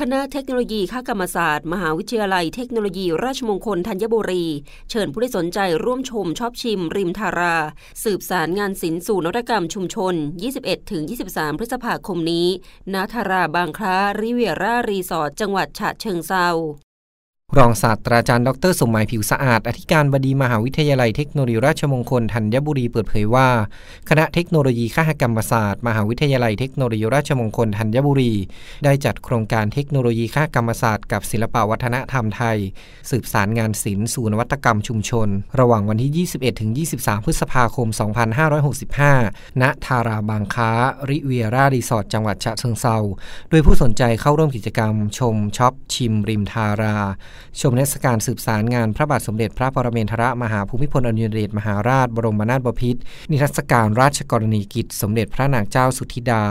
คณะเทคโนโลยีข้ากรรมศาสตร์ มหาวิทยาลัยเทคโนโลยี ราชมงคลธัญบุรี เชิญผู้ที่สนใจร่วมชมชอบชิม ริมทารา สืบสารงานศิลป์สู่นวัตกรรมชุมชน 21-23 พฤษภาคมนี้ณทาราบางคล้าริเวียร่ารีสอร์ทจังหวัดฉะเชิงเซา รองศาสตราจารย์ดรสมหมายผิวสะอาด อธิการบดีมหาวิทยาลัยเทคโนโลยีราชมงคลธัญบุรีเปิดเผยว่า คณะเทคโนโลยีข้ากรรมศาสตร์ มหาวิทยาลัยเทคโนโลยีราชมงคลธัญบุรี ได้จัดโครงการเทคโนโลยีข้ากรรมศาสตร์กับศิลปวัฒนธรรมไทย สืบสานงานศิลป์สู่นวัตกรรมชุมชน ระหว่างวันที่ 21-23 พฤษภาคม 2565 ณ ธาราบางคล้า ริเวียร่ารีสอร์ทจังหวัดฉะเชิงเทราโดยผู้สนใจเข้าร่วมกิจกรรม ชมช็อปชิมริมธาราชมเทศกาลสืบสานงานพระบาทสมเด็จพระปรเมนทรมหาภูมิพลอดุลยเดชมหาราชบรมนาถบพิตรนิทรรศการราชกรณียกิจ สมเด็จพระนางเจ้าสุธิดา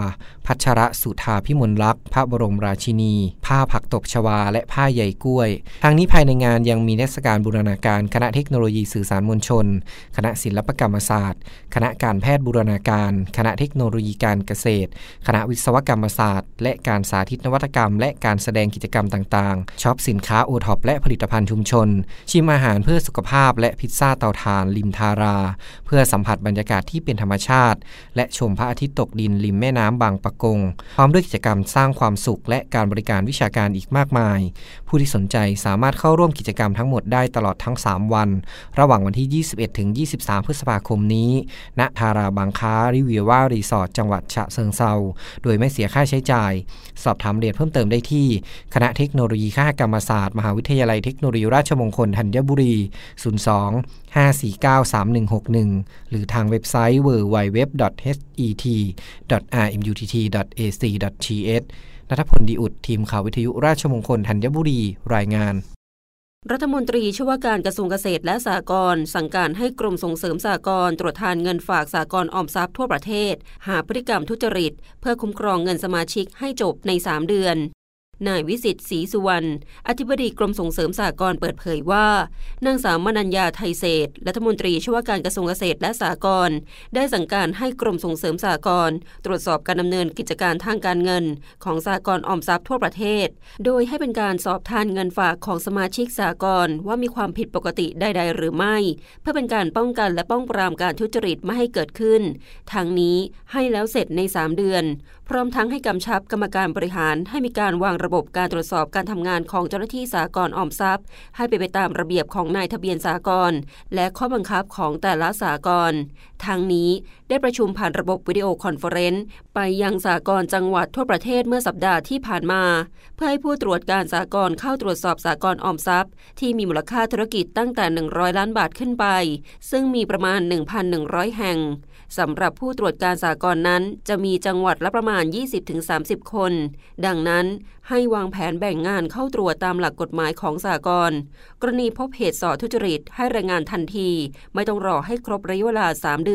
พัชรสุธาพิมลลักษณ์พระบรมราชินี ผ้าผักตบชวา และผ้าใหญ่กล้วย ทางนี้ภายในงานยังมีนิทรรศการบูรณาการคณะเทคโนโลยีสื่อสารมวลชน คณะศิลปกรรมศาสตร์ คณะการแพทย์บูรณาการ คณะเทคโนโลยีการเกษตร คณะวิศวกรรมศาสตร์ และการสาธิตนวัตกรรม และการแสดงกิจกรรมต่างๆช็อปสินค้าโอทอปและผลิตภัณฑ์ชุมชน ชิมอาหารเพื่อสุขภาพและพิซซ่าเตาถ่านริมทารา เพื่อสัมผัสบรรยากาศที่เป็นธรรมชาติ และชมพระอาทิตย์ตกดินริมแม่น้ำบางปะกง พร้อมด้วยกิจกรรมสร้างความสุข และการบริการวิชาการอีกมากมาย ผู้ที่สนใจสามารถเข้าร่วมกิจกรรมทั้งหมดได้ตลอดทั้ง 3 วัน ระหว่างวันที่ 21 ถึง 23 พฤษภาคมนี้ ณ ทาราบางค้าริวิวว่ารีสอร์ทจังหวัดฉะเชิงเซา โดยไม่เสียค่าใช้จ่าย สอบถามเรียนเพิ่มเติมได้ที่ คณะเทคโนโลยีข้ากรรมศาสตร์มหาวิทยาลัยเทคโนโลยีราชมงคลธัญบุรี 02 549 3161 หรือทางเว็บไซต์ www.het.rmutt.ac.th นัทพลดีอุดทีมข่าววิทยุราชมงคลธัญบุรี รายงานรัฐมนตรีช่วยการกระทรวงเกษตรและสหกรณ์สั่งการให้กรมส่งเสริมสหกรณ์ตรวจทานเงินฝากสหกรณ์ออมทรัพย์ทั่วประเทศ หาพฤติกรรมทุจริต เพื่อคุ้มครองเงินสมาชิกให้จบใน 3 เดือน นายวิสิทธิ์ศรีสุวรรณ อธิบดีกรมส่งเสริมสหกรณ์เปิดเผยว่า นางสาวมนัญญาไทยเศษรัฐมนตรีช่วยการกระทรวงเกษตรและสหกรณ์ได้สั่งการให้กรมส่งเสริมสหกรณ์ตรวจสอบการดำเนินกิจการทางการเงิน ของสหกรณ์ออมทรัพย์ทั่วประเทศ โดยให้เป็นการสอบทานเงินฝากของสมาชิกสหกรณ์ว่ามีความผิดปกติใดๆหรือไม่ เพื่อเป็นการป้องกันและป้องปรามการทุจริตไม่ให้เกิดขึ้นทางนี้ให้แล้วเสร็จใน 3 เดือน พร้อมทั้งให้กำชับกรรมการบริหารให้มีการวางระบบการตรวจสอบการทำงานของเจ้าหน้าที่สากลออมทรัพย์ ให้ไปไปตามระเบียบของนายทะเบียนสากลและข้อบังคับของแต่ละสากล ทั้งนี้ได้ประชุมผ่านระบบ video conference ไปยังสหกรณ์จังหวัดทั่วประเทศเมื่อสัปดาห์ที่ผ่านมา เพื่อให้ผู้ตรวจการสหกรณ์เข้าตรวจสอบสหกรณ์ออมทรัพย์ ที่มีมูลค่าธุรกิจตั้งแต่ 100 ล้านบาทขึ้นไป ซึ่งมีประมาณ 1,100 แห่งสำหรับผู้ตรวจการสหกรณ์นั้น จะมีจังหวัดละประมาณ 20-30 คน ดังนั้นให้วางแผนแบ่งงานเข้าตรวจตามหลักกฎหมายของสหกรณ์กรณีพบเหตุสอทุจริตให้รายงานทันที ไม่ต้องรอให้ครบระยะเวลา 3 เดือน